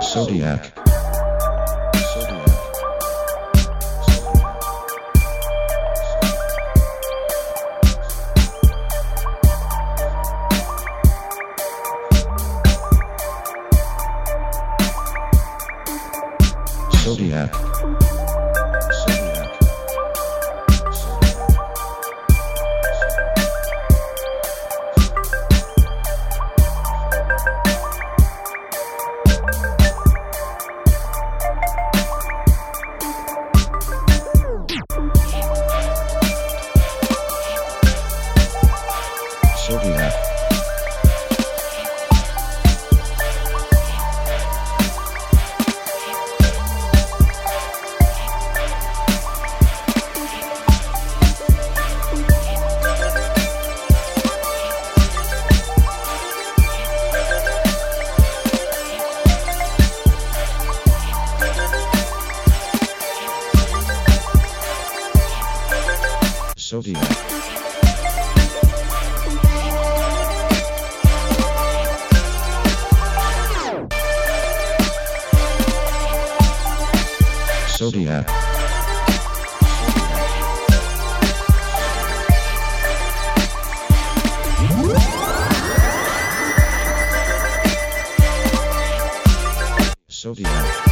Zodiac. Zodiac. Zodiac. Zodiac. Zodiac. Zodiac.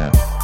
yeah.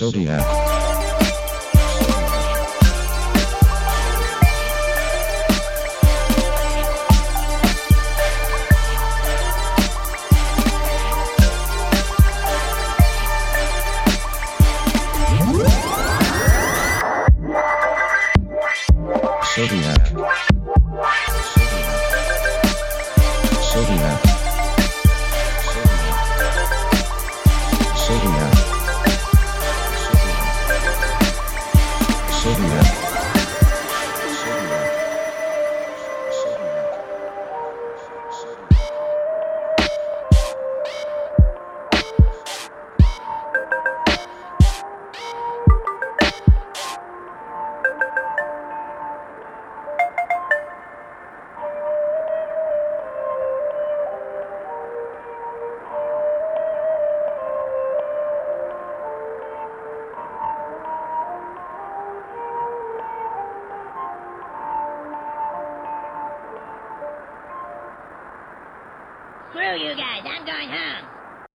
Zodiac. Zodiac. you guys. I'm going home.